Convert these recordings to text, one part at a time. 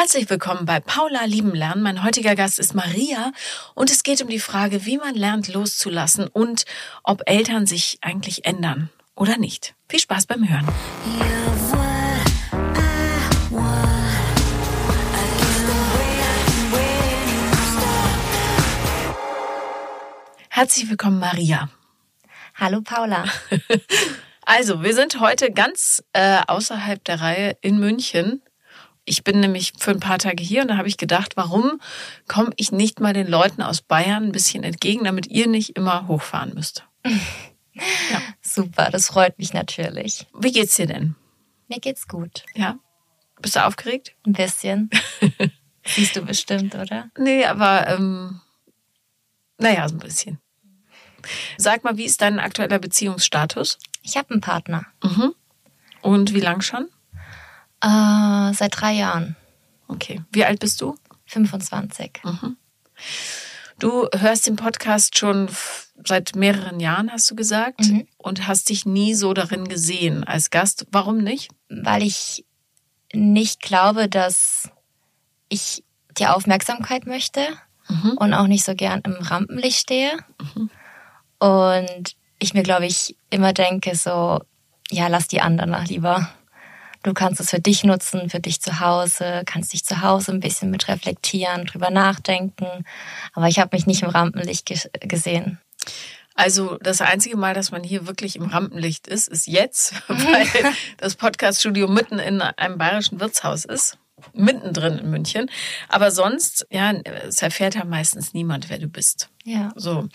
Herzlich willkommen bei Paula Lieben Lernen. Mein heutiger Gast ist Maria und es geht um die Frage, wie man lernt loszulassen und ob Eltern sich eigentlich ändern oder nicht. Viel Spaß beim Hören. Herzlich willkommen, Maria. Hallo, Paula. Also, wir sind heute ganz äh, außerhalb der Reihe in München ich bin nämlich für ein paar Tage hier und da habe ich gedacht, warum komme ich nicht mal den Leuten aus Bayern ein bisschen entgegen, damit ihr nicht immer hochfahren müsst. Ja. Super, das freut mich natürlich. Wie geht's dir denn? Mir geht's gut. Ja. Bist du aufgeregt? Ein bisschen. Siehst du bestimmt, oder? Nee, aber ähm, naja, so ein bisschen. Sag mal, wie ist dein aktueller Beziehungsstatus? Ich habe einen Partner. Mhm. Und wie lang schon? Äh, seit drei Jahren. Okay. Wie alt bist du? 25. Mhm. Du hörst den Podcast schon seit mehreren Jahren, hast du gesagt, mhm. und hast dich nie so darin gesehen als Gast. Warum nicht? Weil ich nicht glaube, dass ich die Aufmerksamkeit möchte mhm. und auch nicht so gern im Rampenlicht stehe. Mhm. Und ich mir, glaube ich, immer denke so, ja, lass die anderen lieber. Du kannst es für dich nutzen, für dich zu Hause, kannst dich zu Hause ein bisschen mit reflektieren, drüber nachdenken. Aber ich habe mich nicht im Rampenlicht gesehen. Also das einzige Mal, dass man hier wirklich im Rampenlicht ist, ist jetzt, weil das Podcaststudio mitten in einem bayerischen Wirtshaus ist. Mittendrin in München. Aber sonst, ja, es erfährt ja meistens niemand, wer du bist. Ja. So.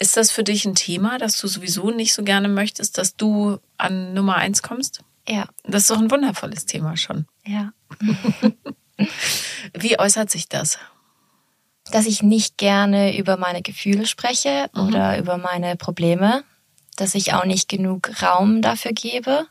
Ist das für dich ein Thema, dass du sowieso nicht so gerne möchtest, dass du an Nummer eins kommst? Ja. Das ist doch ein wundervolles Thema schon. Ja. Wie äußert sich das? Dass ich nicht gerne über meine Gefühle spreche mhm. oder über meine Probleme, dass ich auch nicht genug Raum dafür gebe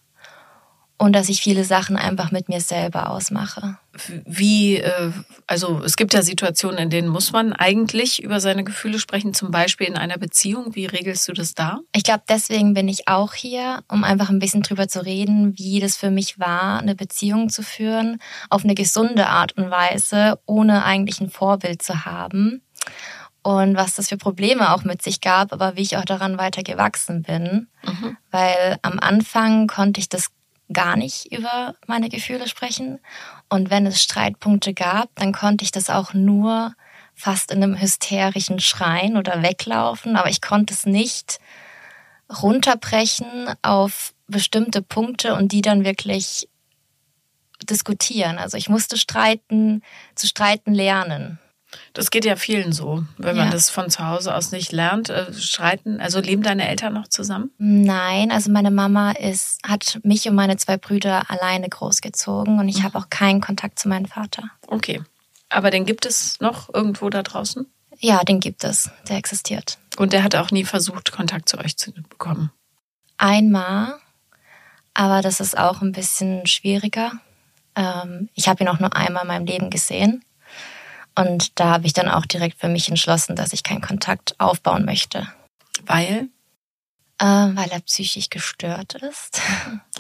und dass ich viele Sachen einfach mit mir selber ausmache. Wie, äh, also es gibt ja Situationen, in denen muss man eigentlich über seine Gefühle sprechen, zum Beispiel in einer Beziehung. Wie regelst du das da? Ich glaube, deswegen bin ich auch hier, um einfach ein bisschen drüber zu reden, wie das für mich war, eine Beziehung zu führen, auf eine gesunde Art und Weise, ohne eigentlich ein Vorbild zu haben und was das für Probleme auch mit sich gab, aber wie ich auch daran weiter gewachsen bin. Mhm. Weil am Anfang konnte ich das gar nicht über meine Gefühle sprechen. Und wenn es Streitpunkte gab, dann konnte ich das auch nur fast in einem hysterischen Schreien oder weglaufen, aber ich konnte es nicht runterbrechen auf bestimmte Punkte und die dann wirklich diskutieren. Also ich musste streiten, zu streiten lernen. Das geht ja vielen so, wenn man das von zu Hause aus nicht lernt. Äh, streiten, also leben deine Eltern noch zusammen? Nein, also meine Mama ist, hat mich und meine zwei Brüder alleine großgezogen und ich mhm. habe auch keinen Kontakt zu meinem Vater. Okay. Aber den gibt es noch irgendwo da draußen? Ja, den gibt es. Der existiert. Und der hat auch nie versucht, Kontakt zu euch zu bekommen? Einmal, aber das ist auch ein bisschen schwieriger. Ähm, ich habe ihn auch nur einmal in meinem Leben gesehen. Und da habe ich dann auch direkt für mich entschlossen, dass ich keinen Kontakt aufbauen möchte. Weil? Äh, weil er psychisch gestört ist.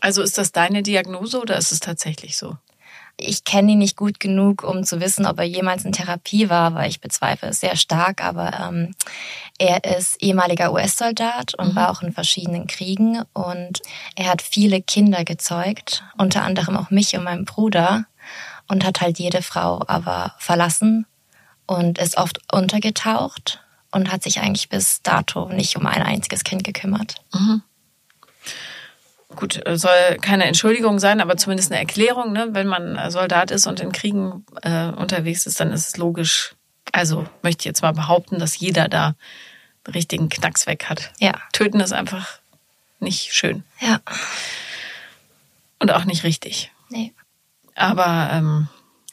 Also ist das deine Diagnose oder ist es tatsächlich so? Ich kenne ihn nicht gut genug, um zu wissen, ob er jemals in Therapie war, weil ich bezweifle es sehr stark. Aber ähm, er ist ehemaliger US-Soldat und mhm. war auch in verschiedenen Kriegen. Und er hat viele Kinder gezeugt, unter anderem auch mich und meinen Bruder und hat halt jede Frau aber verlassen und ist oft untergetaucht und hat sich eigentlich bis dato nicht um ein einziges Kind gekümmert. Mhm. Gut, soll keine Entschuldigung sein, aber zumindest eine Erklärung. Ne? Wenn man Soldat ist und in Kriegen äh, unterwegs ist, dann ist es logisch. Also möchte ich jetzt mal behaupten, dass jeder da einen richtigen Knacks weg hat. Ja. Töten ist einfach nicht schön. Ja. Und auch nicht richtig. Nee. Aber ähm,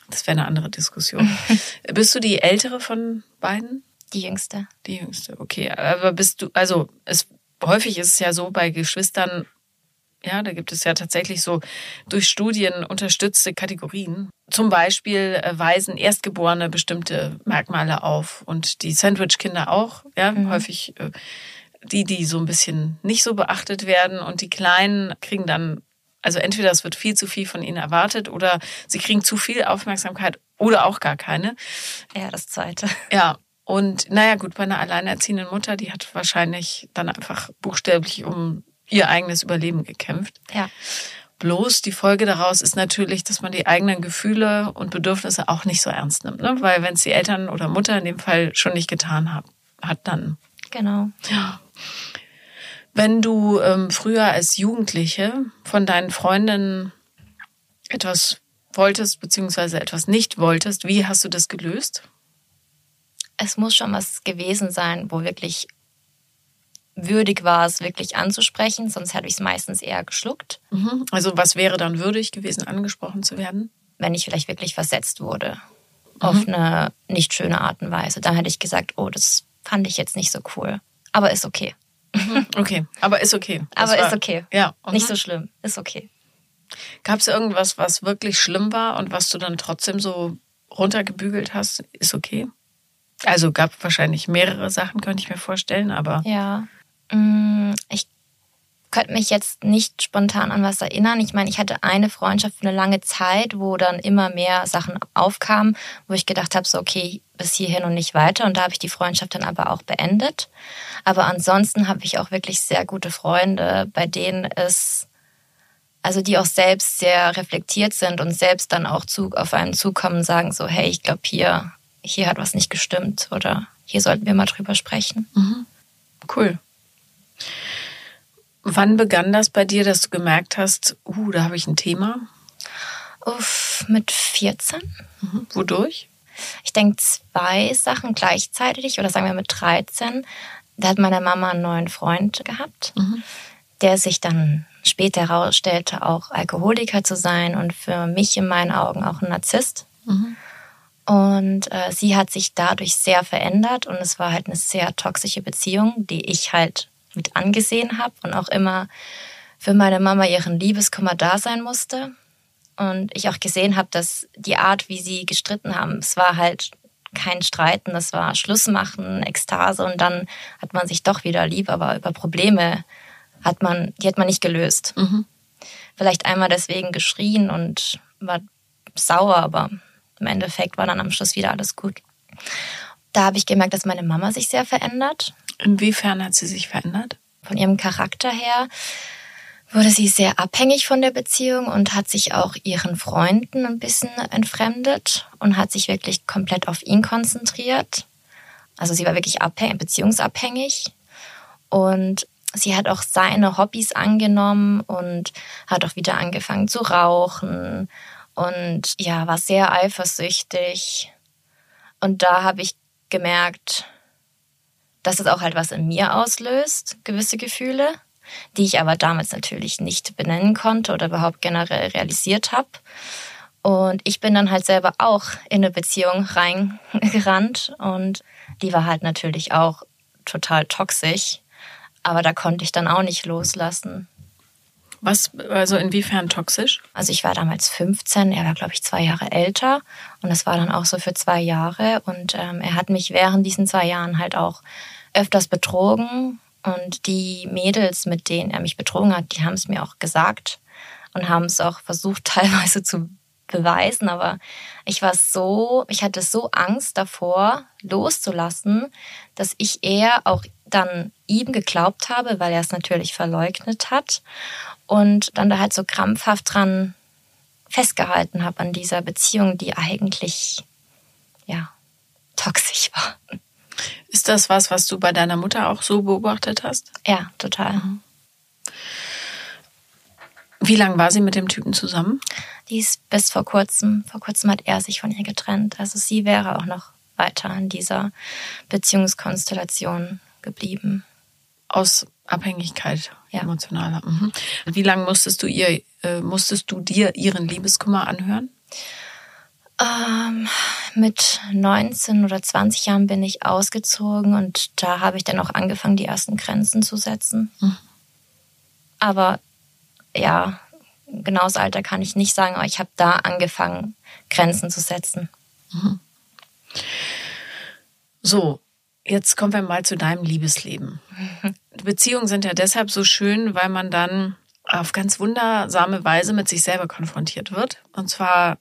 das wäre eine andere Diskussion. bist du die ältere von beiden? Die jüngste. Die jüngste, okay. Aber bist du, also es häufig ist es ja so bei Geschwistern, ja, da gibt es ja tatsächlich so durch Studien unterstützte Kategorien. Zum Beispiel äh, weisen Erstgeborene bestimmte Merkmale auf und die Sandwich-Kinder auch, ja, mhm. häufig äh, die, die so ein bisschen nicht so beachtet werden und die Kleinen kriegen dann also entweder es wird viel zu viel von ihnen erwartet oder sie kriegen zu viel Aufmerksamkeit Oder auch gar keine. Ja, das zweite. Ja. Und naja, gut, bei einer alleinerziehenden Mutter, die hat wahrscheinlich dann einfach buchstäblich um ihr eigenes Überleben gekämpft. Ja. Bloß die Folge daraus ist natürlich, dass man die eigenen Gefühle und Bedürfnisse auch nicht so ernst nimmt. Ne? Weil wenn es die Eltern oder Mutter in dem Fall schon nicht getan hat, hat dann. Genau. Ja. Wenn du ähm, früher als Jugendliche von deinen Freundinnen etwas wolltest, beziehungsweise etwas nicht wolltest, wie hast du das gelöst? Es muss schon was gewesen sein, wo wirklich würdig war, es wirklich anzusprechen, sonst hätte ich es meistens eher geschluckt. Mhm. Also was wäre dann würdig gewesen, angesprochen zu werden? Wenn ich vielleicht wirklich versetzt wurde, mhm. auf eine nicht schöne Art und Weise, dann hätte ich gesagt, oh, das fand ich jetzt nicht so cool. Aber ist okay. Mhm. Okay, aber ist okay. Das aber war, ist okay. Ja. Nicht so schlimm, ist okay. Gab es irgendwas, was wirklich schlimm war und was du dann trotzdem so runtergebügelt hast? Ist okay? Also gab wahrscheinlich mehrere Sachen, könnte ich mir vorstellen, aber. Ja. Mm, ich könnte mich jetzt nicht spontan an was erinnern. Ich meine, ich hatte eine Freundschaft für eine lange Zeit, wo dann immer mehr Sachen aufkamen, wo ich gedacht habe, so okay, bis hierhin und nicht weiter. Und da habe ich die Freundschaft dann aber auch beendet. Aber ansonsten habe ich auch wirklich sehr gute Freunde, bei denen es also die auch selbst sehr reflektiert sind und selbst dann auch zu, auf einen zukommen und sagen so, hey, ich glaube hier, hier hat was nicht gestimmt oder hier sollten wir mal drüber sprechen. Mhm. Cool. Wann begann das bei dir, dass du gemerkt hast, uh, da habe ich ein Thema? Uff, mit 14. Mhm. Wodurch? Ich denke zwei Sachen gleichzeitig oder sagen wir mit 13. Da hat meine Mama einen neuen Freund gehabt, mhm. der sich dann später herausstellte, auch Alkoholiker zu sein und für mich in meinen Augen auch ein Narzisst. Mhm. Und äh, sie hat sich dadurch sehr verändert und es war halt eine sehr toxische Beziehung, die ich halt mit angesehen habe und auch immer für meine Mama ihren Liebeskummer da sein musste. Und ich auch gesehen habe, dass die Art, wie sie gestritten haben, es war halt kein Streiten, das war Schluss machen, Ekstase und dann hat man sich doch wieder lieb, aber über Probleme hat man, die hat man nicht gelöst. Mhm. Vielleicht einmal deswegen geschrien und war sauer, aber im Endeffekt war dann am Schluss wieder alles gut. Da habe ich gemerkt, dass meine Mama sich sehr verändert. Inwiefern hat sie sich verändert? Von ihrem Charakter her wurde sie sehr abhängig von der Beziehung und hat sich auch ihren Freunden ein bisschen entfremdet und hat sich wirklich komplett auf ihn konzentriert. Also sie war wirklich abhängig, beziehungsabhängig und sie hat auch seine Hobbys angenommen und hat auch wieder angefangen zu rauchen und ja, war sehr eifersüchtig. Und da habe ich gemerkt, dass es auch halt was in mir auslöst, gewisse Gefühle, die ich aber damals natürlich nicht benennen konnte oder überhaupt generell realisiert habe. Und ich bin dann halt selber auch in eine Beziehung reingerannt und die war halt natürlich auch total toxisch. Aber da konnte ich dann auch nicht loslassen. Was, also inwiefern toxisch? Also ich war damals 15, er war, glaube ich, zwei Jahre älter. Und das war dann auch so für zwei Jahre. Und ähm, er hat mich während diesen zwei Jahren halt auch öfters betrogen. Und die Mädels, mit denen er mich betrogen hat, die haben es mir auch gesagt und haben es auch versucht teilweise zu beweisen. Aber ich war so, ich hatte so Angst davor, loszulassen, dass ich eher auch dann ihm geglaubt habe, weil er es natürlich verleugnet hat und dann da halt so krampfhaft dran festgehalten habe an dieser Beziehung, die eigentlich ja toxisch war. Ist das was, was du bei deiner Mutter auch so beobachtet hast? Ja, total. Mhm. Wie lange war sie mit dem Typen zusammen? Die ist bis vor kurzem, vor kurzem hat er sich von ihr getrennt. Also sie wäre auch noch weiter in dieser Beziehungskonstellation geblieben. Aus Abhängigkeit, ja. emotionaler. Mhm. Wie lange musstest du ihr, äh, musstest du dir ihren Liebeskummer anhören? Ähm, mit 19 oder 20 Jahren bin ich ausgezogen und da habe ich dann auch angefangen, die ersten Grenzen zu setzen. Mhm. Aber ja, genaues Alter kann ich nicht sagen, aber ich habe da angefangen, Grenzen zu setzen. Mhm. So, Jetzt kommen wir mal zu deinem Liebesleben. Beziehungen sind ja deshalb so schön, weil man dann auf ganz wundersame Weise mit sich selber konfrontiert wird. Und zwar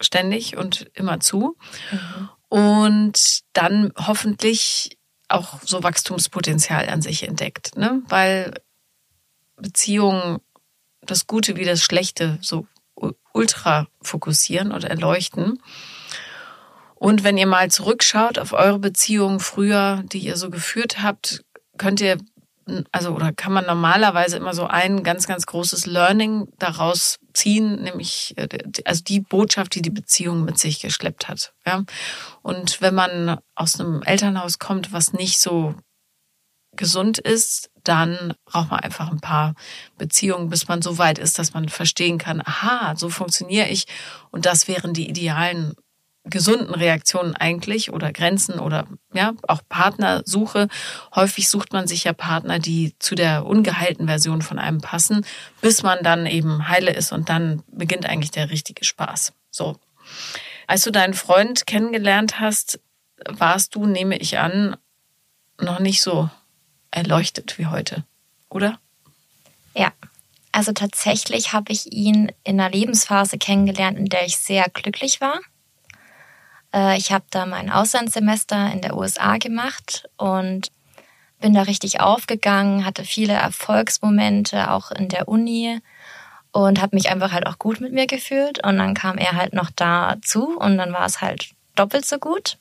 ständig und immer zu. Mhm. Und dann hoffentlich auch so Wachstumspotenzial an sich entdeckt, ne? Weil Beziehungen das Gute wie das Schlechte so ultra fokussieren oder erleuchten. Und wenn ihr mal zurückschaut auf eure Beziehungen früher, die ihr so geführt habt, könnt ihr also oder kann man normalerweise immer so ein ganz, ganz großes Learning daraus ziehen, nämlich äh, also die Botschaft, die die Beziehung mit sich geschleppt hat. Ja? Und wenn man aus einem Elternhaus kommt, was nicht so gesund ist, dann braucht man einfach ein paar Beziehungen, bis man so weit ist, dass man verstehen kann, aha, so funktioniere ich. Und das wären die idealen gesunden Reaktionen eigentlich oder Grenzen oder ja, auch Partnersuche. Häufig sucht man sich ja Partner, die zu der ungeheilten Version von einem passen, bis man dann eben heile ist und dann beginnt eigentlich der richtige Spaß. So. Als du deinen Freund kennengelernt hast, warst du, nehme ich an, noch nicht so erleuchtet wie heute, oder? Ja. Also tatsächlich habe ich ihn in einer Lebensphase kennengelernt, in der ich sehr glücklich war ich habe da mein Auslandssemester in der USA gemacht und bin da richtig aufgegangen, hatte viele Erfolgsmomente auch in der Uni und habe mich einfach halt auch gut mit mir gefühlt. Und dann kam er halt noch dazu und dann war es halt doppelt so gut.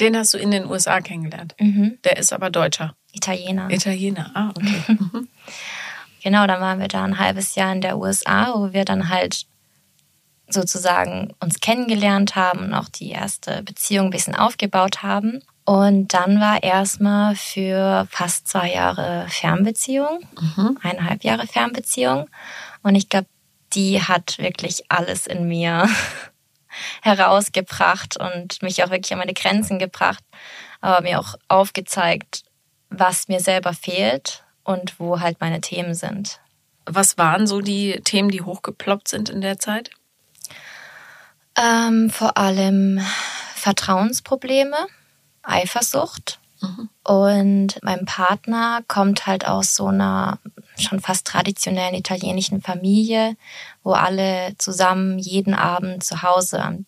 Den hast du in den USA kennengelernt. Mhm. Der ist aber Deutscher. Italiener. Italiener, ah, okay. Mhm. genau, dann waren wir da ein halbes Jahr in der USA, wo wir dann halt sozusagen uns kennengelernt haben und auch die erste Beziehung ein bisschen aufgebaut haben. Und dann war erstmal für fast zwei Jahre Fernbeziehung, mhm. eineinhalb Jahre Fernbeziehung. Und ich glaube, die hat wirklich alles in mir herausgebracht und mich auch wirklich an meine Grenzen gebracht, aber mir auch aufgezeigt, was mir selber fehlt und wo halt meine Themen sind. Was waren so die Themen, die hochgeploppt sind in der Zeit? Ähm, vor allem Vertrauensprobleme, Eifersucht. Mhm. Und mein Partner kommt halt aus so einer schon fast traditionellen italienischen Familie, wo alle zusammen jeden Abend zu Hause am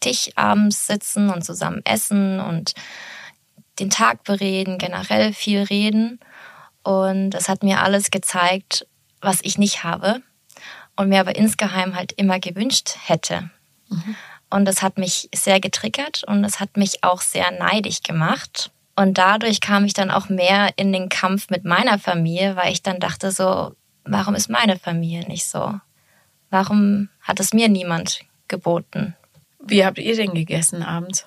Tisch abends sitzen und zusammen essen und den Tag bereden, generell viel reden. Und das hat mir alles gezeigt, was ich nicht habe und mir aber insgeheim halt immer gewünscht hätte. Mhm. Und das hat mich sehr getriggert und es hat mich auch sehr neidig gemacht. Und dadurch kam ich dann auch mehr in den Kampf mit meiner Familie, weil ich dann dachte so, warum ist meine Familie nicht so? Warum hat es mir niemand geboten? Wie habt ihr denn gegessen abends?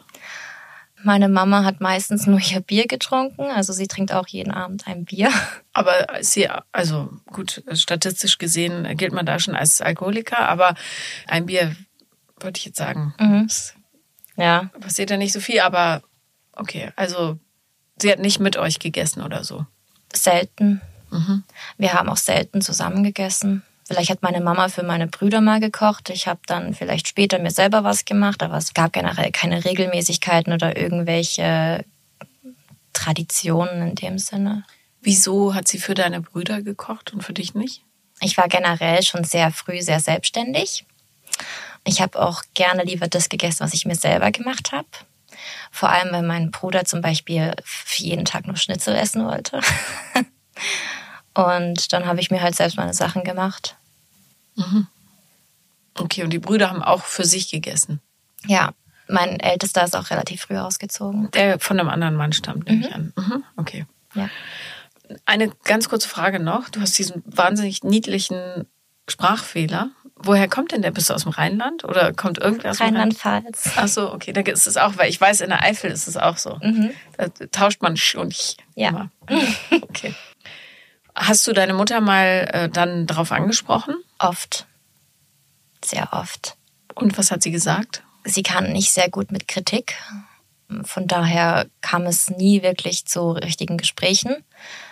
Meine Mama hat meistens nur ihr Bier getrunken, also sie trinkt auch jeden Abend ein Bier. Aber sie, also gut, statistisch gesehen gilt man da schon als Alkoholiker, aber ein Bier würde ich jetzt sagen. Mhm. Ja. Passiert ja nicht so viel, aber okay, also sie hat nicht mit euch gegessen oder so. Selten. Mhm. Wir haben auch selten zusammen gegessen. Vielleicht hat meine Mama für meine Brüder mal gekocht. Ich habe dann vielleicht später mir selber was gemacht, aber es gab generell keine Regelmäßigkeiten oder irgendwelche Traditionen in dem Sinne. Wieso hat sie für deine Brüder gekocht und für dich nicht? Ich war generell schon sehr früh sehr selbstständig ich habe auch gerne lieber das gegessen, was ich mir selber gemacht habe. Vor allem, weil mein Bruder zum Beispiel jeden Tag nur Schnitzel essen wollte. und dann habe ich mir halt selbst meine Sachen gemacht. Mhm. Okay, und die Brüder haben auch für sich gegessen? Ja, mein Ältester ist auch relativ früh ausgezogen. Der von einem anderen Mann stammt, nehme mhm. ich an. Mhm. Okay. Ja. Eine ganz kurze Frage noch. Du hast diesen wahnsinnig niedlichen Sprachfehler. Woher kommt denn der? Bist du aus dem Rheinland oder kommt irgendwer aus dem Rheinland-Pfalz? Ach so, okay, da ist es auch, weil ich weiß, in der Eifel ist es auch so. Mhm. Da tauscht man sch und ich. Ja. Immer. Okay. Hast du deine Mutter mal äh, dann darauf angesprochen? Oft. Sehr oft. Und was hat sie gesagt? Sie kann nicht sehr gut mit Kritik. Von daher kam es nie wirklich zu richtigen Gesprächen,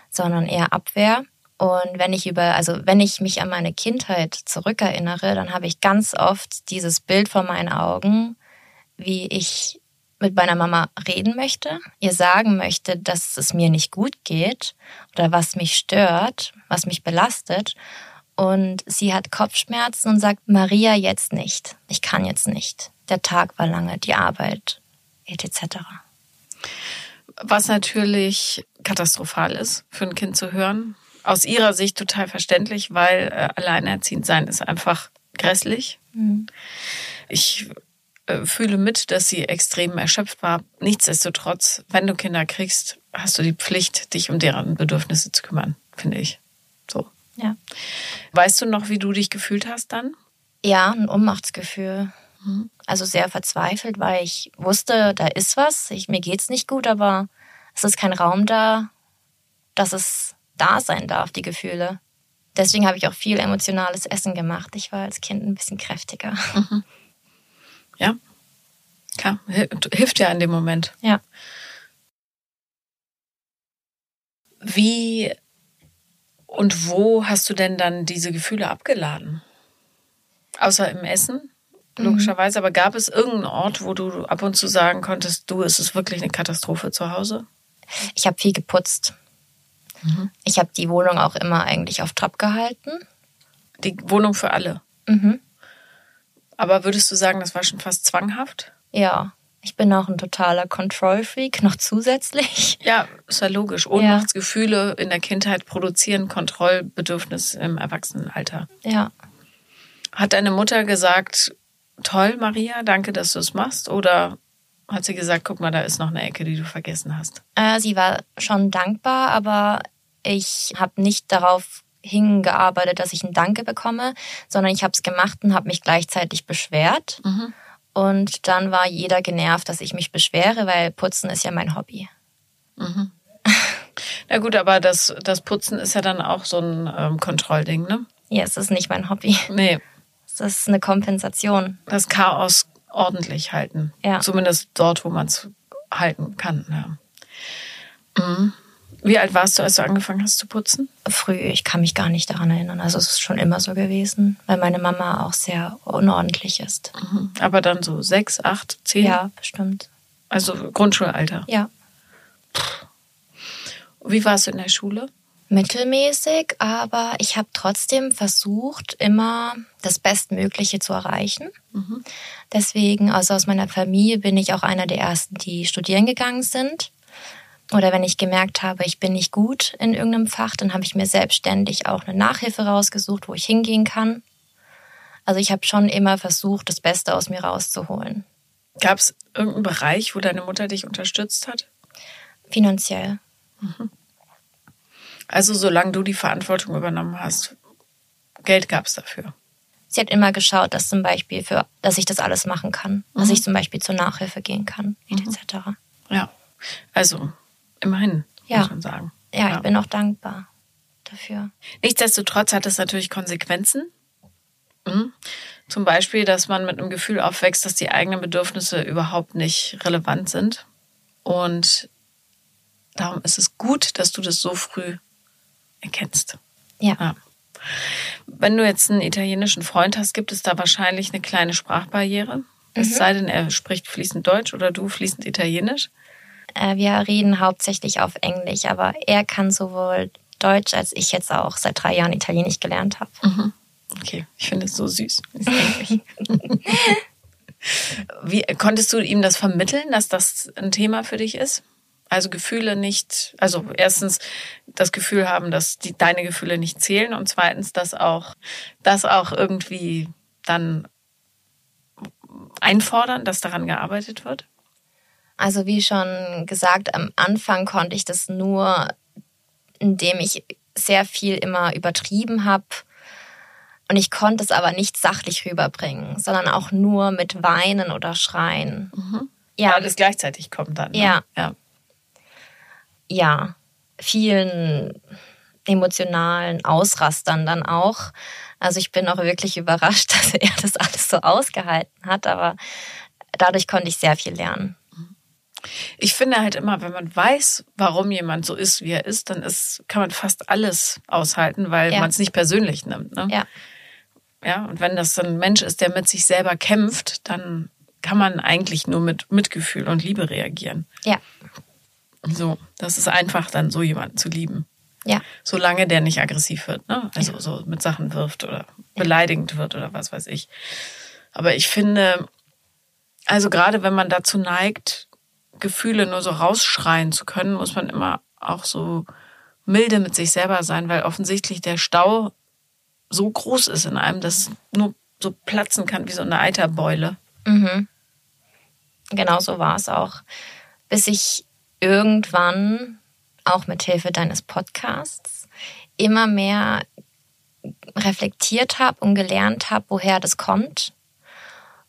sondern eher Abwehr. Und wenn ich über, also wenn ich mich an meine Kindheit zurückerinnere, dann habe ich ganz oft dieses Bild vor meinen Augen, wie ich mit meiner Mama reden möchte, ihr sagen möchte, dass es mir nicht gut geht oder was mich stört, was mich belastet. Und sie hat Kopfschmerzen und sagt, Maria, jetzt nicht. Ich kann jetzt nicht. der Tag war lange, die Arbeit etc. Was natürlich katastrophal ist für ein Kind zu hören. Aus ihrer Sicht total verständlich, weil äh, alleinerziehend sein ist einfach grässlich. Mhm. Ich äh, fühle mit, dass sie extrem erschöpft war. Nichtsdestotrotz, wenn du Kinder kriegst, hast du die Pflicht, dich um deren Bedürfnisse zu kümmern, finde ich. So. Ja. Weißt du noch, wie du dich gefühlt hast dann? Ja, ein Ohnmachtsgefühl. Mhm. Also sehr verzweifelt, weil ich wusste, da ist was. Ich, mir geht's nicht gut, aber es ist kein Raum da, dass es da sein darf, die Gefühle. Deswegen habe ich auch viel emotionales Essen gemacht. Ich war als Kind ein bisschen kräftiger. Mhm. Ja, klar. Hilft ja in dem Moment. Ja. Wie und wo hast du denn dann diese Gefühle abgeladen? Außer im Essen, mhm. logischerweise. Mhm. Aber gab es irgendeinen Ort, wo du ab und zu sagen konntest, du, es ist wirklich eine Katastrophe zu Hause? Ich habe viel geputzt. Mhm. Ich habe die Wohnung auch immer eigentlich auf Trab gehalten. Die Wohnung für alle? Mhm. Aber würdest du sagen, das war schon fast zwanghaft? Ja. Ich bin auch ein totaler Control-Freak, noch zusätzlich. Ja, ist ja logisch. Ohnmachtsgefühle in der Kindheit produzieren Kontrollbedürfnis im Erwachsenenalter. Ja. Hat deine Mutter gesagt, toll, Maria, danke, dass du es machst? Oder hat sie gesagt, guck mal, da ist noch eine Ecke, die du vergessen hast? Äh, sie war schon dankbar, aber ich habe nicht darauf hingearbeitet, dass ich ein Danke bekomme, sondern ich habe es gemacht und habe mich gleichzeitig beschwert. Mhm. Und dann war jeder genervt, dass ich mich beschwere, weil Putzen ist ja mein Hobby. Mhm. Na gut, aber das, das Putzen ist ja dann auch so ein ähm, Kontrollding, ne? Ja, es ist nicht mein Hobby. Nee. Es ist eine Kompensation. Das Chaos ordentlich halten. Ja. Zumindest dort, wo man es halten kann. Ja. Mhm. Wie alt warst du, als du angefangen hast zu putzen? Früh, ich kann mich gar nicht daran erinnern. Also es ist schon immer so gewesen, weil meine Mama auch sehr unordentlich ist. Mhm. Aber dann so sechs, acht, zehn? Ja, bestimmt. Also Grundschulalter? Ja. Wie warst du in der Schule? Mittelmäßig, aber ich habe trotzdem versucht, immer das Bestmögliche zu erreichen. Mhm. Deswegen, also aus meiner Familie bin ich auch einer der ersten, die studieren gegangen sind. Oder wenn ich gemerkt habe, ich bin nicht gut in irgendeinem Fach, dann habe ich mir selbstständig auch eine Nachhilfe rausgesucht, wo ich hingehen kann. Also ich habe schon immer versucht, das Beste aus mir rauszuholen. Gab es irgendeinen Bereich, wo deine Mutter dich unterstützt hat? Finanziell. Mhm. Also solange du die Verantwortung übernommen hast, Geld gab es dafür. Sie hat immer geschaut, dass zum Beispiel für, dass ich das alles machen kann, mhm. dass ich zum Beispiel zur Nachhilfe gehen kann, mhm. etc. Ja, also Immerhin, ja. muss man sagen. Ja, ja, ich bin auch dankbar dafür. Nichtsdestotrotz hat es natürlich Konsequenzen. Mhm. Zum Beispiel, dass man mit einem Gefühl aufwächst, dass die eigenen Bedürfnisse überhaupt nicht relevant sind. Und darum ist es gut, dass du das so früh erkennst. Ja. ja. Wenn du jetzt einen italienischen Freund hast, gibt es da wahrscheinlich eine kleine Sprachbarriere. Mhm. Es sei denn, er spricht fließend Deutsch oder du fließend Italienisch. Äh, wir reden hauptsächlich auf Englisch, aber er kann sowohl Deutsch als ich jetzt auch seit drei Jahren Italienisch gelernt habe. Mhm. Okay, ich finde es so süß. Wie konntest du ihm das vermitteln, dass das ein Thema für dich ist? Also Gefühle nicht, also erstens das Gefühl haben, dass die, deine Gefühle nicht zählen und zweitens, dass auch, das auch irgendwie dann einfordern, dass daran gearbeitet wird? Also wie schon gesagt, am Anfang konnte ich das nur, indem ich sehr viel immer übertrieben habe. Und ich konnte es aber nicht sachlich rüberbringen, sondern auch nur mit Weinen oder Schreien. Mhm. Ja. Alles gleichzeitig kommt dann. Ne? Ja. ja. Ja. Vielen emotionalen Ausrastern dann auch. Also ich bin auch wirklich überrascht, dass er das alles so ausgehalten hat, aber dadurch konnte ich sehr viel lernen. Ich finde halt immer, wenn man weiß, warum jemand so ist, wie er ist, dann ist, kann man fast alles aushalten, weil ja. man es nicht persönlich nimmt. Ne? Ja. Ja, und wenn das ein Mensch ist, der mit sich selber kämpft, dann kann man eigentlich nur mit Mitgefühl und Liebe reagieren. Ja. So, das ist einfach dann so jemanden zu lieben. Ja. Solange der nicht aggressiv wird, ne? Also ja. so mit Sachen wirft oder beleidigend wird oder was weiß ich. Aber ich finde, Also gerade wenn man dazu neigt, Gefühle nur so rausschreien zu können, muss man immer auch so milde mit sich selber sein, weil offensichtlich der Stau so groß ist in einem, dass es nur so platzen kann wie so eine Eiterbeule. Mhm. Genau so war es auch. Bis ich irgendwann, auch mit Hilfe deines Podcasts, immer mehr reflektiert habe und gelernt habe, woher das kommt.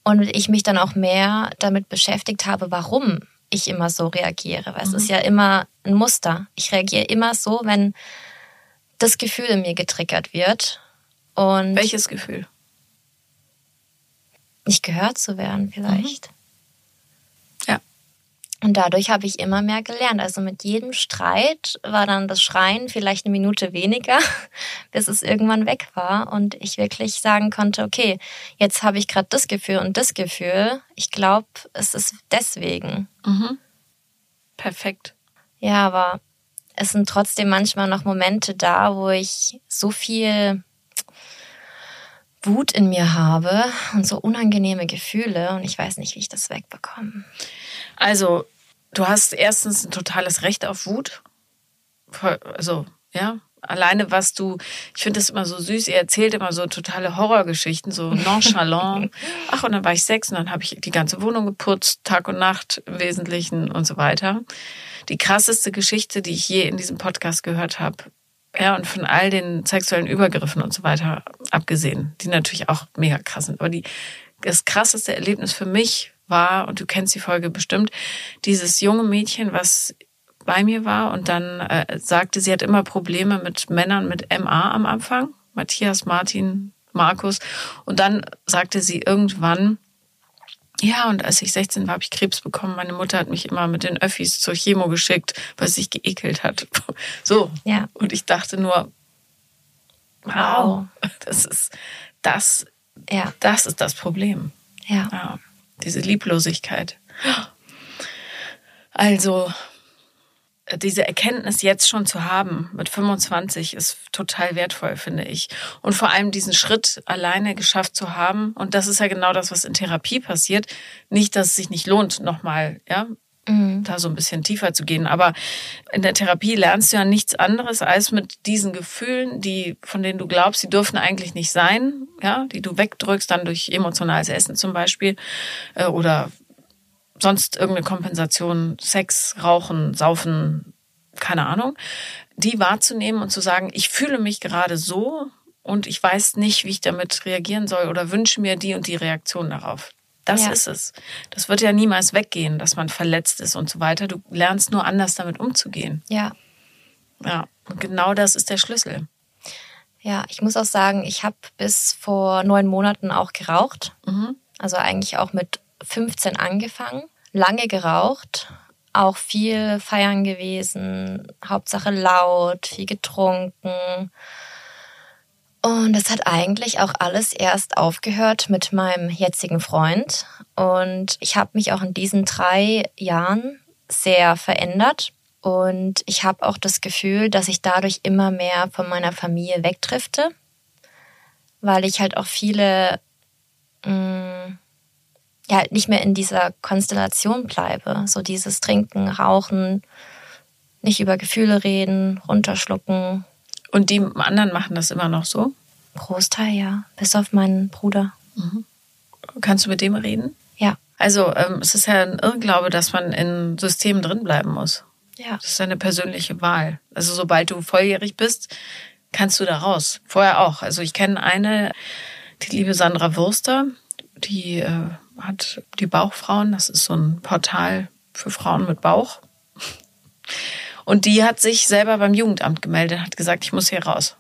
Und ich mich dann auch mehr damit beschäftigt habe, warum ich immer so reagiere. Weil mhm. es ist ja immer ein Muster. Ich reagiere immer so, wenn das Gefühl in mir getriggert wird. Und Welches Gefühl? Nicht gehört zu werden, vielleicht. Mhm. Und dadurch habe ich immer mehr gelernt. Also mit jedem Streit war dann das Schreien vielleicht eine Minute weniger, bis es irgendwann weg war und ich wirklich sagen konnte, okay, jetzt habe ich gerade das Gefühl und das Gefühl. Ich glaube, es ist deswegen. Mhm. Perfekt. Ja, aber es sind trotzdem manchmal noch Momente da, wo ich so viel Wut in mir habe und so unangenehme Gefühle und ich weiß nicht, wie ich das wegbekomme. Also, du hast erstens ein totales Recht auf Wut. Also, ja, alleine was du, ich finde das immer so süß, ihr erzählt immer so totale Horrorgeschichten, so nonchalant. Ach, und dann war ich sechs und dann habe ich die ganze Wohnung geputzt, Tag und Nacht im Wesentlichen und so weiter. Die krasseste Geschichte, die ich je in diesem Podcast gehört habe, ja, und von all den sexuellen Übergriffen und so weiter abgesehen, die natürlich auch mega krass sind. Aber die, das krasseste Erlebnis für mich war, und du kennst die Folge bestimmt, dieses junge Mädchen, was bei mir war und dann äh, sagte, sie hat immer Probleme mit Männern mit MA am Anfang, Matthias, Martin, Markus. Und dann sagte sie irgendwann, ja, und als ich 16 war, habe ich Krebs bekommen. Meine Mutter hat mich immer mit den Öffis zur Chemo geschickt, weil sie sich geekelt hat. So. Ja. Und ich dachte nur, wow, das ist das, ja. das ist das Problem. Ja. ja. Diese Lieblosigkeit. Also, diese Erkenntnis jetzt schon zu haben mit 25 ist total wertvoll, finde ich. Und vor allem diesen Schritt alleine geschafft zu haben. Und das ist ja genau das, was in Therapie passiert. Nicht, dass es sich nicht lohnt, nochmal, ja, mhm. da so ein bisschen tiefer zu gehen. Aber in der Therapie lernst du ja nichts anderes als mit diesen Gefühlen, die, von denen du glaubst, sie dürfen eigentlich nicht sein, ja, die du wegdrückst, dann durch emotionales Essen zum Beispiel, äh, oder sonst irgendeine Kompensation, Sex, Rauchen, Saufen, keine Ahnung, die wahrzunehmen und zu sagen, ich fühle mich gerade so und ich weiß nicht, wie ich damit reagieren soll oder wünsche mir die und die Reaktion darauf. Das ja. ist es. Das wird ja niemals weggehen, dass man verletzt ist und so weiter. Du lernst nur anders damit umzugehen. Ja. Ja, und genau das ist der Schlüssel. Ja, ich muss auch sagen, ich habe bis vor neun Monaten auch geraucht. Mhm. Also eigentlich auch mit 15 angefangen, lange geraucht, auch viel feiern gewesen, Hauptsache laut, viel getrunken. Und das hat eigentlich auch alles erst aufgehört mit meinem jetzigen Freund. Und ich habe mich auch in diesen drei Jahren sehr verändert. Und ich habe auch das Gefühl, dass ich dadurch immer mehr von meiner Familie wegdrifte, weil ich halt auch viele mh, mm, ja halt nicht mehr in dieser Konstellation bleibe. So dieses Trinken, Rauchen, nicht über Gefühle reden, runterschlucken. Und die anderen machen das immer noch so? Großteil, ja. Bis auf meinen Bruder. Mhm. Kannst du mit dem reden? Ja. Also ähm, es ist ja ein Irrglaube, dass man in Systemen drinbleiben muss. Ja. Das ist eine persönliche Wahl. Also sobald du volljährig bist, kannst du da raus. Vorher auch. Also ich kenne eine, die liebe Sandra Wurster, die äh, hat die Bauchfrauen, das ist so ein Portal für Frauen mit Bauch. Und die hat sich selber beim Jugendamt gemeldet, hat gesagt, ich muss hier raus.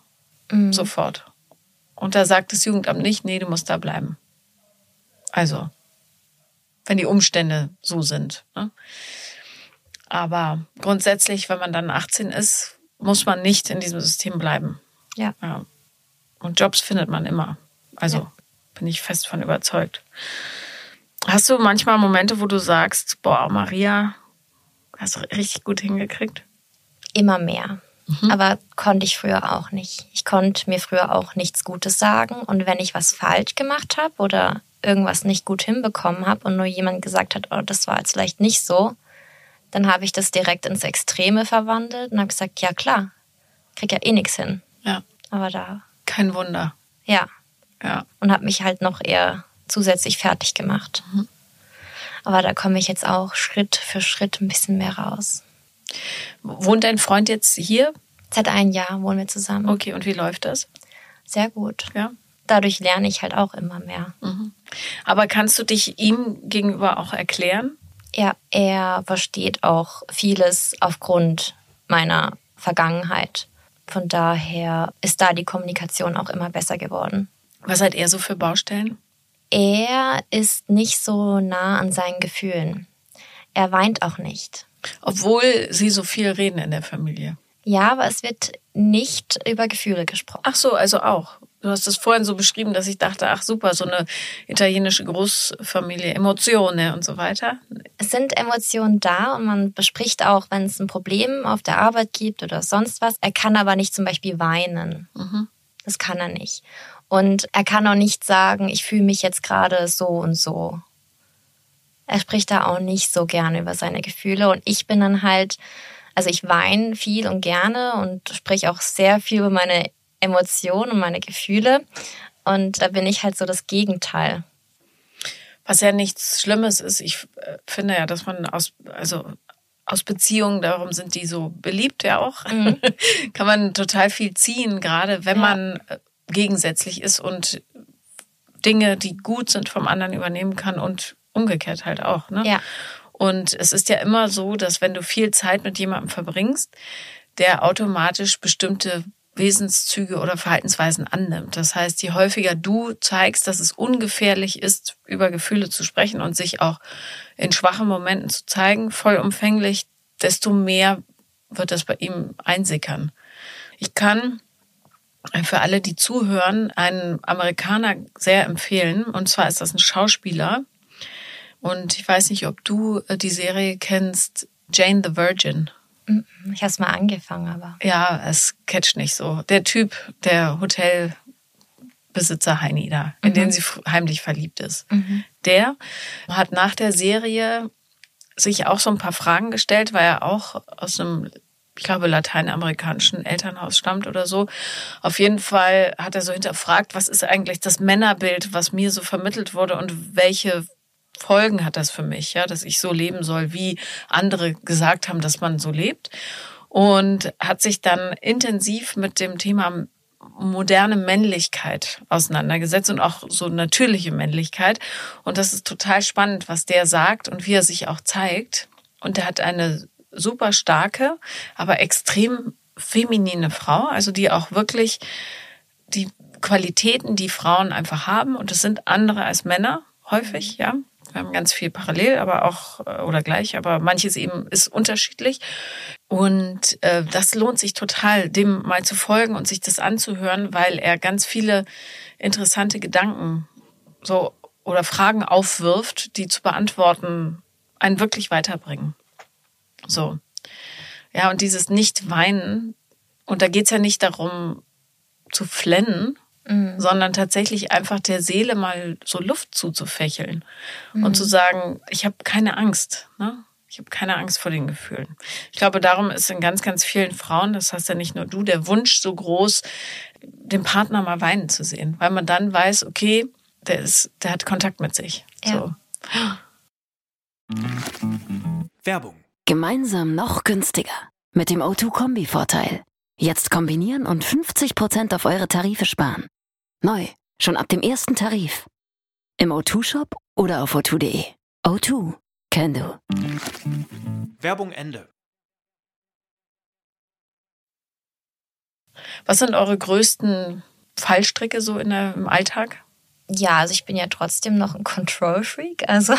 Mhm. Sofort. Und da sagt das Jugendamt nicht, nee, du musst da bleiben. Also, wenn die Umstände so sind. Ne? Aber grundsätzlich, wenn man dann 18 ist, muss man nicht in diesem System bleiben. Ja. ja. Und Jobs findet man immer. Also ja. bin ich fest von überzeugt. Hast du manchmal Momente, wo du sagst, boah, Maria, hast du richtig gut hingekriegt? Immer mehr. Mhm. Aber konnte ich früher auch nicht. Ich konnte mir früher auch nichts Gutes sagen. Und wenn ich was falsch gemacht habe oder irgendwas nicht gut hinbekommen habe und nur jemand gesagt hat, oh, das war jetzt vielleicht nicht so, dann habe ich das direkt ins Extreme verwandelt und habe gesagt, ja klar, krieg ja eh nichts hin. Ja. Aber da. Kein Wunder. Ja. Ja. Und habe mich halt noch eher zusätzlich fertig gemacht. Mhm. Aber da komme ich jetzt auch Schritt für Schritt ein bisschen mehr raus. Wohnt dein Freund jetzt hier? Seit einem Jahr wohnen wir zusammen. Okay, und wie läuft das? Sehr gut. Ja. Dadurch lerne ich halt auch immer mehr. Mhm. Aber kannst du dich ihm gegenüber auch erklären? Ja, er versteht auch vieles aufgrund meiner Vergangenheit. Von daher ist da die Kommunikation auch immer besser geworden. Was hat er so für Baustellen? Er ist nicht so nah an seinen Gefühlen. Er weint auch nicht. Obwohl sie so viel reden in der Familie. Ja, aber es wird nicht über Gefühle gesprochen. Ach so, also auch. Du hast es vorhin so beschrieben, dass ich dachte, ach super, so eine italienische Großfamilie, Emotionen und so weiter. Es sind Emotionen da und man bespricht auch, wenn es ein Problem auf der Arbeit gibt oder sonst was. Er kann aber nicht zum Beispiel weinen. Mhm. Das kann er nicht. Und er kann auch nicht sagen, ich fühle mich jetzt gerade so und so. Er spricht da auch nicht so gerne über seine Gefühle. Und ich bin dann halt, also ich weine viel und gerne und spreche auch sehr viel über meine Emotionen und meine Gefühle. Und da bin ich halt so das Gegenteil. Was ja nichts Schlimmes ist. Ich äh, finde ja, dass man aus, also aus Beziehungen, darum sind die so beliebt ja auch, Mhm. kann man total viel ziehen, gerade wenn Ja. man äh, gegensätzlich ist und Dinge, die gut sind, vom anderen übernehmen kann und umgekehrt halt auch. Ne? Ja. Und es ist ja immer so, dass wenn du viel Zeit mit jemandem verbringst, der automatisch bestimmte Wesenszüge oder Verhaltensweisen annimmt. Das heißt, je häufiger du zeigst, dass es ungefährlich ist, über Gefühle zu sprechen und sich auch in schwachen Momenten zu zeigen, vollumfänglich, desto mehr wird das bei ihm einsickern. Ich kann für alle, die zuhören, einen Amerikaner sehr empfehlen. Und zwar ist das ein Schauspieler. Und ich weiß nicht, ob du äh, die Serie kennst, Jane the Virgin. Ich habe es mal angefangen, aber. Ja, es catcht nicht so. Der Typ, der Hotelbesitzer Heini da, in den sie heimlich verliebt ist. Der hat nach der Serie sich auch so ein paar Fragen gestellt, weil er auch aus einem, ich glaube, lateinamerikanischen Elternhaus stammt oder so. Auf jeden Fall hat er so hinterfragt, was ist eigentlich das Männerbild, was mir so vermittelt wurde und welche Folgen hat das für mich, ja, dass ich so leben soll, wie andere gesagt haben, dass man so lebt. Und hat sich dann intensiv mit dem Thema moderne Männlichkeit auseinandergesetzt und auch so natürliche Männlichkeit. Und das ist total spannend, was der sagt und wie er sich auch zeigt. Und er hat eine super starke, aber extrem feminine Frau, also die auch wirklich die Qualitäten, die Frauen einfach haben. Und es sind andere als Männer, häufig, ja. Wir haben ganz viel parallel, aber auch äh, oder gleich, aber manches eben ist unterschiedlich. Und äh, das lohnt sich total, dem mal zu folgen und sich das anzuhören, weil er ganz viele interessante Gedanken so oder Fragen aufwirft, die zu beantworten einen wirklich weiterbringen. So. Ja, und dieses Nicht-Weinen, und da geht's ja nicht darum zu flennen, Mhm. sondern tatsächlich einfach der Seele mal so Luft zuzufächeln und zu sagen, ich habe keine Angst. Ne? Ich habe keine Angst vor den Gefühlen. Ich glaube, darum ist in ganz, ganz vielen Frauen, das hast ja nicht nur du, der Wunsch so groß, den Partner mal weinen zu sehen, weil man dann weiß, okay, der ist, der hat Kontakt mit sich. Ja. So. Werbung. Gemeinsam noch günstiger. Mit dem O2-Kombi-Vorteil. Jetzt kombinieren und 50% auf eure Tarife sparen. Neu, schon ab dem ersten Tarif. Im O2-Shop oder auf o2.de. O2, can do. Werbung Ende. Was sind eure größten Fallstricke so in der, im Alltag? Ja, also ich bin ja trotzdem noch ein Control-Freak. Also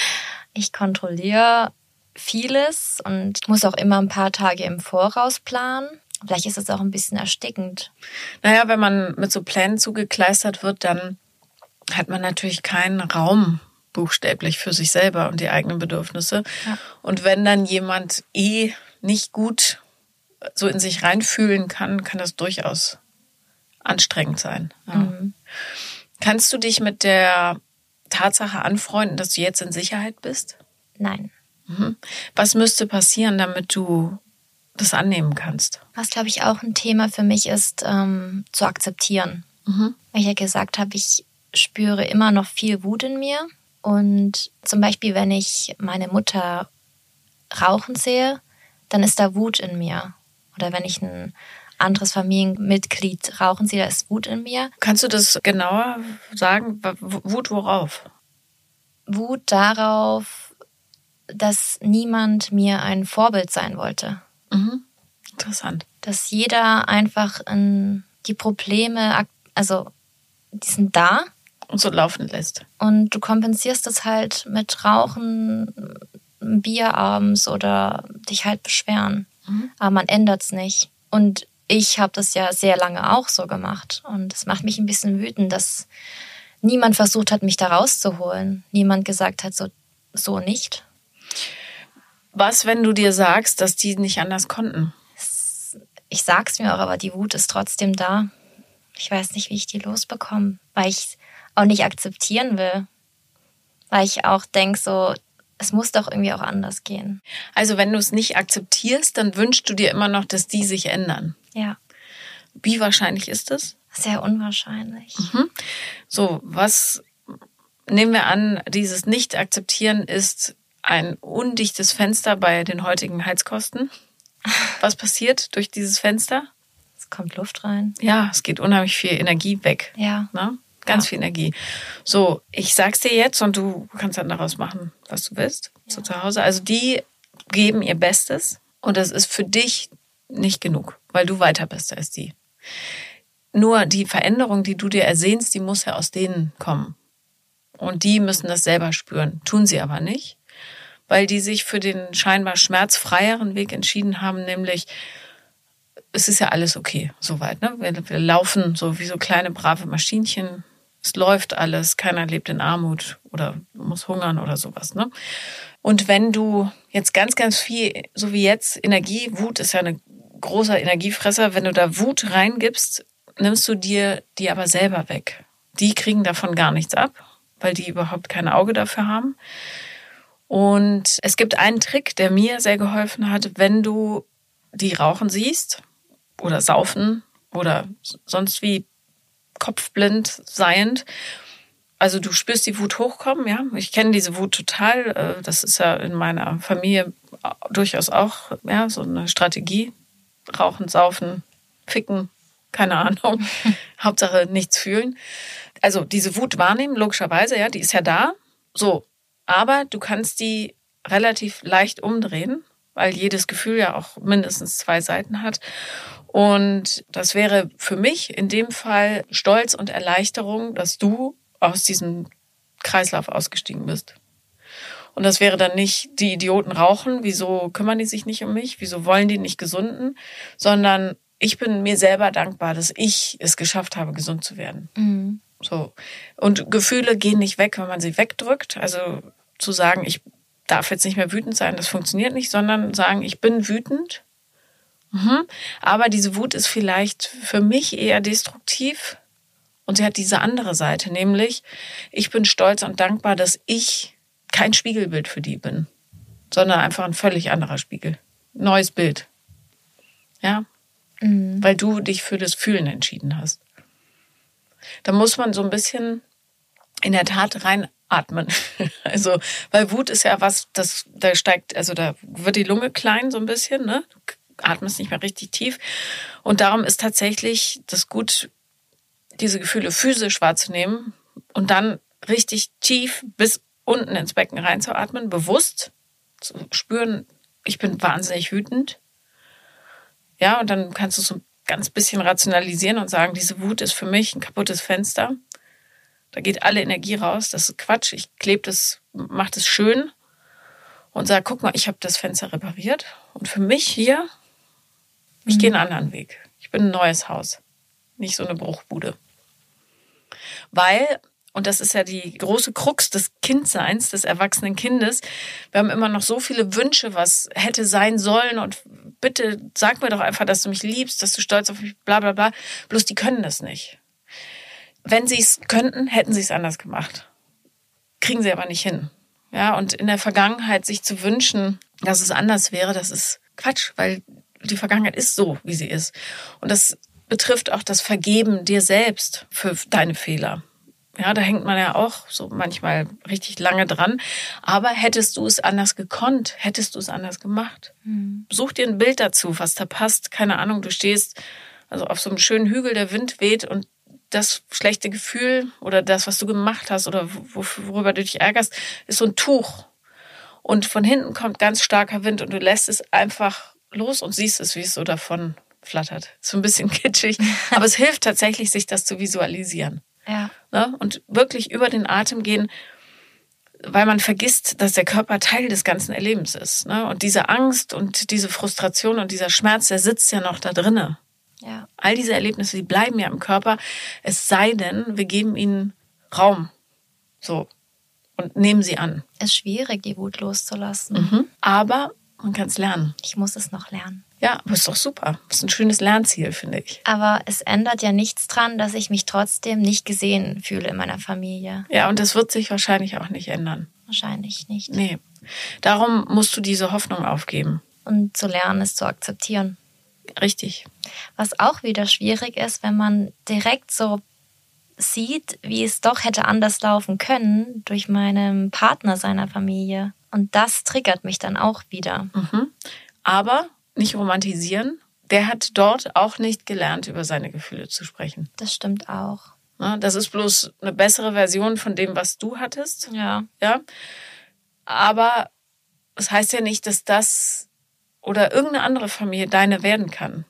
ich kontrolliere vieles und muss auch immer ein paar Tage im Voraus planen. Vielleicht ist es auch ein bisschen erstickend. Naja, wenn man mit so Plänen zugekleistert wird, dann hat man natürlich keinen Raum buchstäblich für sich selber und die eigenen Bedürfnisse. Ja. Und wenn dann jemand eh nicht gut so in sich reinfühlen kann, kann das durchaus anstrengend sein. Ja. Mhm. Kannst du dich mit der Tatsache anfreunden, dass du jetzt in Sicherheit bist? Nein. Mhm. Was müsste passieren, damit du das annehmen kannst? Was, glaube ich, auch ein Thema für mich ist, ähm, zu akzeptieren. Mhm. Weil ich ja gesagt habe, ich spüre immer noch viel Wut in mir. Und zum Beispiel, wenn ich meine Mutter rauchen sehe, dann ist da Wut in mir. Oder wenn ich ein anderes Familienmitglied rauchen sehe, da ist Wut in mir. Kannst du das genauer sagen? Wut worauf? Wut darauf, dass niemand mir ein Vorbild sein wollte. Mhm. Interessant. Dass jeder einfach in die Probleme, also die sind da Und so laufen lässt. und du kompensierst das halt mit Rauchen, Bier abends oder dich halt beschweren. Aber man ändert es nicht. Und ich habe das ja sehr lange auch so gemacht. Und es macht mich ein bisschen wütend, dass niemand versucht hat, mich da rauszuholen. Niemand gesagt hat, so, so nicht. Was, wenn du dir sagst, dass die nicht anders konnten? Ich sag's mir auch, aber die Wut ist trotzdem da. Ich weiß nicht, wie ich die losbekomme, weil ich auch nicht akzeptieren will. Weil ich auch denk so, es muss doch irgendwie auch anders gehen. Also wenn du es nicht akzeptierst, dann wünschst du dir immer noch, dass die sich ändern. Ja, Wie wahrscheinlich ist es? sehr unwahrscheinlich. So, was nehmen wir an, dieses Nicht-Akzeptieren ist ein undichtes Fenster bei den heutigen Heizkosten. Was passiert durch dieses Fenster? Es kommt Luft rein. Ja, es geht unheimlich viel Energie weg. Ja. Ne? Ganz Ja. viel Energie. So, ich sag's dir jetzt und du kannst dann daraus machen, was du willst, so zu Hause. Also die geben ihr Bestes und das ist für dich nicht genug, weil du weiter bist als die. Nur die Veränderung, die du dir ersehnst, die muss ja aus denen kommen. Und die müssen das selber spüren. Tun sie aber nicht, weil die sich für den scheinbar schmerzfreieren Weg entschieden haben, nämlich es ist ja alles okay, soweit. Ne? Wir, wir laufen so wie so kleine brave Maschinchen. Es läuft alles, keiner lebt in Armut oder muss hungern oder sowas. Ne? Und wenn du jetzt ganz, ganz viel, so wie jetzt, Energie, Wut ist ja ein großer Energiefresser, wenn du da Wut reingibst, nimmst du dir die aber selber weg. Die kriegen davon gar nichts ab, weil die überhaupt kein Auge dafür haben. Und es gibt einen Trick, der mir sehr geholfen hat, wenn du die rauchen siehst oder saufen oder sonst wie kopfblind seiend. Also du spürst die Wut hochkommen, ja. Ich kenne diese Wut total. Äh, Das ist ja in meiner Familie durchaus auch ja, so eine Strategie. Rauchen, saufen, ficken, keine Ahnung. Hauptsache nichts fühlen. Also diese Wut wahrnehmen, logischerweise, ja, die ist ja da. So, aber du kannst die relativ leicht umdrehen, weil jedes Gefühl ja auch mindestens zwei Seiten hat. Und das wäre für mich in dem Fall Stolz und Erleichterung, dass du aus diesem Kreislauf ausgestiegen bist. Und das wäre dann nicht, die Idioten rauchen, wieso kümmern die sich nicht um mich, wieso wollen die nicht gesunden, sondern ich bin mir selber dankbar, dass ich es geschafft habe, gesund zu werden. Mhm. So. Und Gefühle gehen nicht weg, wenn man sie wegdrückt. Also zu sagen, ich darf jetzt nicht mehr wütend sein, das funktioniert nicht, sondern sagen, ich bin wütend. Mhm. Aber diese Wut ist vielleicht für mich eher destruktiv. Und sie hat diese andere Seite, nämlich ich bin stolz und dankbar, dass ich kein Spiegelbild für die bin, sondern einfach ein völlig anderer Spiegel. Neues Bild. Ja, Mhm. weil du dich für das Fühlen entschieden hast. Da muss man so ein bisschen in der Tat reinatmen. Also, weil Wut ist ja was, das, da steigt, also da wird die Lunge klein so ein bisschen, ne? Du atmest nicht mehr richtig tief. Und darum ist tatsächlich das gut, diese Gefühle physisch wahrzunehmen und dann richtig tief bis unten ins Becken reinzuatmen, bewusst zu spüren, ich bin wahnsinnig wütend. Ja, und dann kannst du so ein ganz bisschen rationalisieren und sagen, diese Wut ist für mich ein kaputtes Fenster. Da geht alle Energie raus. Das ist Quatsch. Ich klebe das, mache das schön und sage, guck mal, ich habe das Fenster repariert. Und für mich hier, ich gehe einen anderen Weg. Ich bin ein neues Haus, nicht so eine Bruchbude. Weil, und das ist ja die große Krux des Kindseins, des erwachsenen Kindes, wir haben immer noch so viele Wünsche, was hätte sein sollen und bitte sag mir doch einfach, dass du mich liebst, dass du stolz auf mich, bla bla bla. Bloß die können das nicht. Wenn sie es könnten, hätten sie es anders gemacht. kriegen sie aber nicht hin. Ja, und in der Vergangenheit sich zu wünschen, dass es anders wäre, das ist Quatsch, weil die Vergangenheit ist so, wie sie ist. Und das betrifft auch das Vergeben dir selbst für deine Fehler. Ja, da hängt man ja auch so manchmal richtig lange dran. Aber hättest du es anders gekonnt, hättest du es anders gemacht. Mhm. Such dir ein Bild dazu, was da passt. Keine Ahnung, du stehst also auf so einem schönen Hügel, der Wind weht und das schlechte Gefühl oder das, was du gemacht hast oder worüber du dich ärgerst, ist so ein Tuch. Und von hinten kommt ganz starker Wind und du lässt es einfach los und siehst es, wie es so davon flattert. So ein bisschen kitschig, aber es hilft tatsächlich, sich das zu visualisieren. Ja. Ne? Und wirklich über den Atem gehen, weil man vergisst, dass der Körper Teil des ganzen Erlebens ist. Ne? Und diese Angst und diese Frustration und dieser Schmerz, der sitzt ja noch da drinnen. Ja. All diese Erlebnisse, die bleiben ja im Körper, es sei denn, wir geben ihnen Raum. So. Und nehmen sie an. Es ist schwierig, die Wut loszulassen. Mhm. Aber man kann es lernen. Ich muss es noch lernen. Ja, aber ist doch super. Das ist ein schönes Lernziel, finde ich. Aber es ändert ja nichts dran, dass ich mich trotzdem nicht gesehen fühle in meiner Familie. Ja, und das wird sich wahrscheinlich auch nicht ändern. Wahrscheinlich nicht. Nee. Darum musst du diese Hoffnung aufgeben. Und zu lernen, es zu akzeptieren. Richtig. Was auch wieder schwierig ist, wenn man direkt so sieht, wie es doch hätte anders laufen können durch meinen Partner seiner Familie. Und das triggert mich dann auch wieder. Mhm. Aber nicht romantisieren. Der hat dort auch nicht gelernt, über seine Gefühle zu sprechen. Das stimmt auch. Das ist bloß eine bessere Version von dem, was du hattest. Ja. Ja. Aber es das heißt ja nicht, dass das oder irgendeine andere Familie deine werden kann.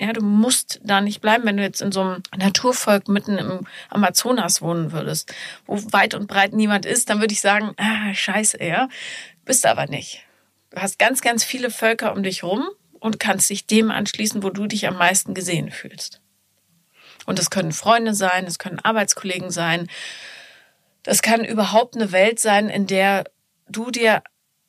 Ja, du musst da nicht bleiben, wenn du jetzt in so einem Naturvolk mitten im Amazonas wohnen würdest, wo weit und breit niemand ist, dann würde ich sagen, ah, scheiße, ja. Bist aber nicht. Du hast ganz, ganz viele Völker um dich rum und kannst dich dem anschließen, wo du dich am meisten gesehen fühlst. Und es können Freunde sein, es können Arbeitskollegen sein. Das kann überhaupt eine Welt sein, in der du dir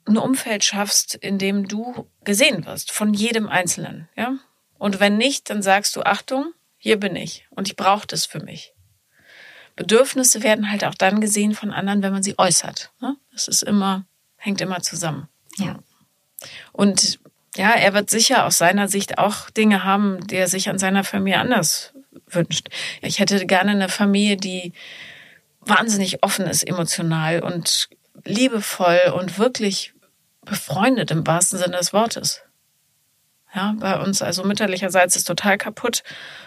ein Umfeld schaffst, in dem du gesehen wirst von jedem Einzelnen, ja? Und wenn nicht, dann sagst du, Achtung, hier bin ich und ich brauche das für mich. Bedürfnisse werden halt auch dann gesehen von anderen, wenn man sie äußert. Ne? Das ist immer, hängt immer zusammen. Ja. Und ja, er wird sicher aus seiner Sicht auch Dinge haben, die er sich an seiner Familie anders wünscht. Ich hätte gerne eine Familie, die wahnsinnig offen ist emotional und liebevoll und wirklich befreundet im wahrsten Sinne des Wortes. Ja, bei uns also mütterlicherseits ist total kaputt.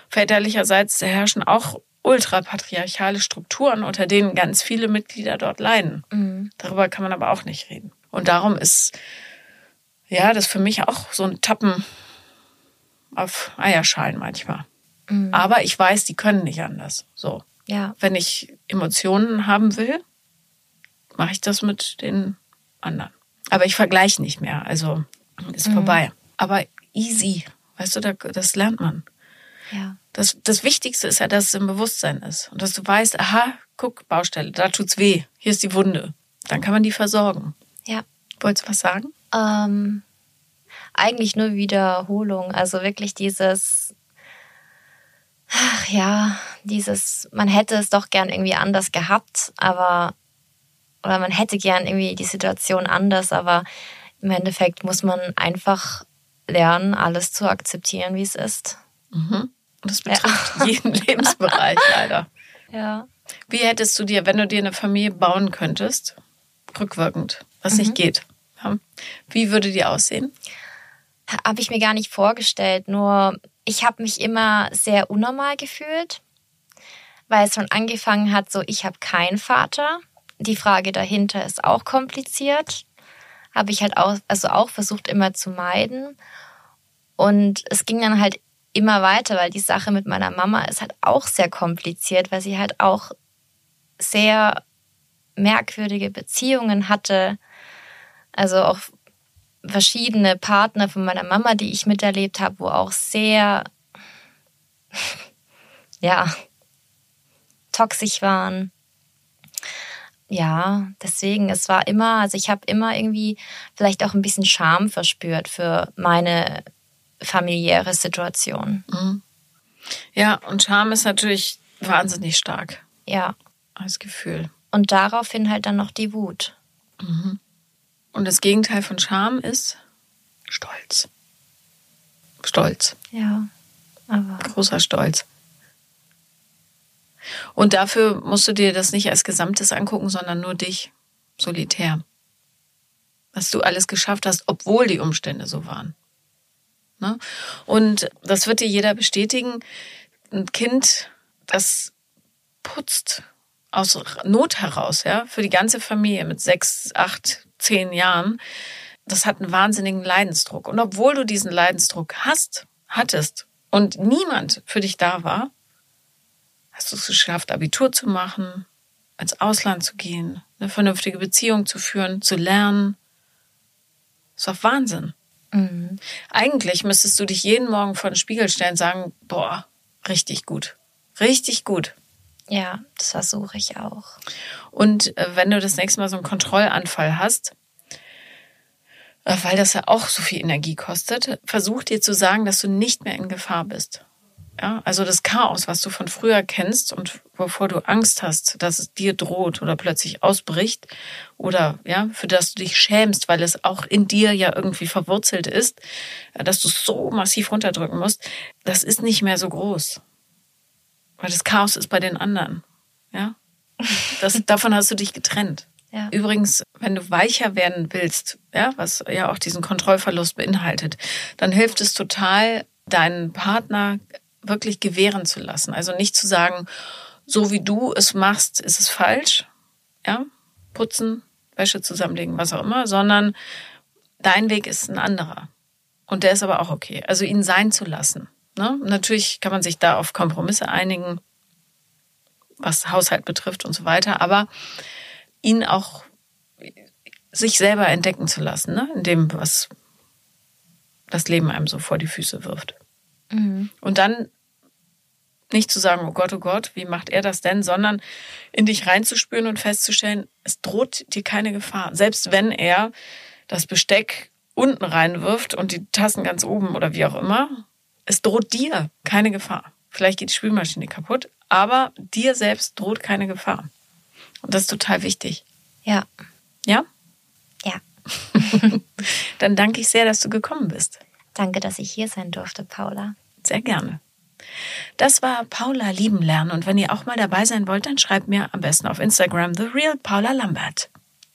Väterlicherseits herrschen auch ultrapatriarchale Strukturen, unter denen ganz viele Mitglieder dort leiden. Mhm. Darüber kann man aber auch nicht reden. Und darum ist ja das für mich auch so ein Tappen auf Eierschalen manchmal. Mhm. Aber ich weiß, die können nicht anders. So. Ja. Wenn ich Emotionen haben will, mache ich das mit den anderen. Aber ich vergleiche nicht mehr. Also ist Mhm. vorbei. Aber easy. Weißt du, da- das lernt man. Ja. Das, das Wichtigste ist ja, dass es im Bewusstsein ist. Und dass du weißt, aha, guck, Baustelle, da tut's weh. Hier ist die Wunde. Dann kann man die versorgen. Ja. Wolltest du was sagen? Ähm, eigentlich nur Wiederholung. Also wirklich dieses, ach ja, dieses, man hätte es doch gern irgendwie anders gehabt, aber, oder man hätte gern irgendwie die Situation anders, aber im Endeffekt muss man einfach lernen, alles zu akzeptieren, wie es ist. Mhm. Und das betrifft jeden Lebensbereich leider. Ja. Wie hättest du dir, wenn du dir eine Familie bauen könntest, rückwirkend, was nicht geht, ja, wie würde die aussehen? habe ich mir gar nicht vorgestellt. Nur ich habe mich immer sehr unnormal gefühlt, weil es schon angefangen hat, so ich habe keinen Vater. Die Frage dahinter ist auch kompliziert. Habe ich halt auch, also auch versucht immer zu meiden. Und es ging dann halt immer weiter, weil die Sache mit meiner Mama ist halt auch sehr kompliziert, weil sie halt auch sehr merkwürdige Beziehungen hatte. Also auch verschiedene Partner von meiner Mama, die ich miterlebt habe, wo auch sehr, ja, toxisch waren. Ja, deswegen, es war immer, also ich habe immer irgendwie vielleicht auch ein bisschen Scham verspürt für meine familiäre Situation. Mhm. Ja, und Scham ist natürlich wahnsinnig stark Ja, als Gefühl. Und daraufhin halt dann noch die Wut. Und das Gegenteil von Scham ist Stolz. Stolz. Ja. Aber Großer Stolz. Und dafür musst du dir das nicht als Gesamtes angucken, sondern nur dich, solitär. Was du alles geschafft hast, obwohl die Umstände so waren. Ne? Und das wird dir jeder bestätigen. Ein Kind, das putzt aus Not heraus, ja, für die ganze Familie mit sechs, acht, zehn Jahren, das hat einen wahnsinnigen Leidensdruck. Und obwohl du diesen Leidensdruck hast, hattest und niemand für dich da war, hast du es geschafft, Abitur zu machen, ins Ausland zu gehen, eine vernünftige Beziehung zu führen, zu lernen. Das ist doch Wahnsinn. mhm. Eigentlich müsstest du dich jeden Morgen vor den Spiegel stellen und sagen, boah, richtig gut. Richtig gut. Ja, das versuche ich auch. Und äh, wenn du das nächste Mal so einen Kontrollanfall hast, äh, weil das ja auch so viel Energie kostet, versuch dir zu sagen, dass du nicht mehr in Gefahr bist. Ja, also das Chaos, was du von früher kennst und wovor du Angst hast, dass es dir droht oder plötzlich ausbricht oder ja, für das du dich schämst, weil es auch in dir ja irgendwie verwurzelt ist, äh, dass du es so massiv runterdrücken musst, das ist nicht mehr so groß. Weil das Chaos ist bei den anderen. Ja, das, davon hast du dich getrennt. Ja. Übrigens, wenn du weicher werden willst, ja, was ja auch diesen Kontrollverlust beinhaltet, dann hilft es total, deinen Partner wirklich gewähren zu lassen. Also nicht zu sagen, so wie du es machst, ist es falsch, ja, putzen, Wäsche zusammenlegen, was auch immer, sondern dein Weg ist ein anderer. Und der ist aber auch okay. Also ihn sein zu lassen. Ne? Natürlich kann man sich da auf Kompromisse einigen, was Haushalt betrifft und so weiter, aber ihn auch sich selber entdecken zu lassen, ne? in dem, was das Leben einem so vor die Füße wirft. Mhm. Und dann nicht zu sagen, oh Gott, oh Gott, wie macht er das denn, sondern in dich reinzuspüren und festzustellen, es droht dir keine Gefahr. Selbst wenn er das Besteck unten reinwirft und die Tassen ganz oben oder wie auch immer, es droht dir keine Gefahr. Vielleicht geht die Spülmaschine kaputt, aber dir selbst droht keine Gefahr. Und das ist total wichtig. Ja. Ja? Ja. Dann danke ich sehr, dass du gekommen bist. Danke, dass ich hier sein durfte, Paula. Sehr gerne. Das war Paula lieben lernen und wenn ihr auch mal dabei sein wollt, dann schreibt mir am besten auf Instagram The Real Paula Lambert.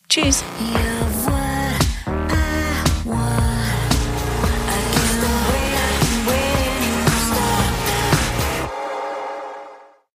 Tschüss.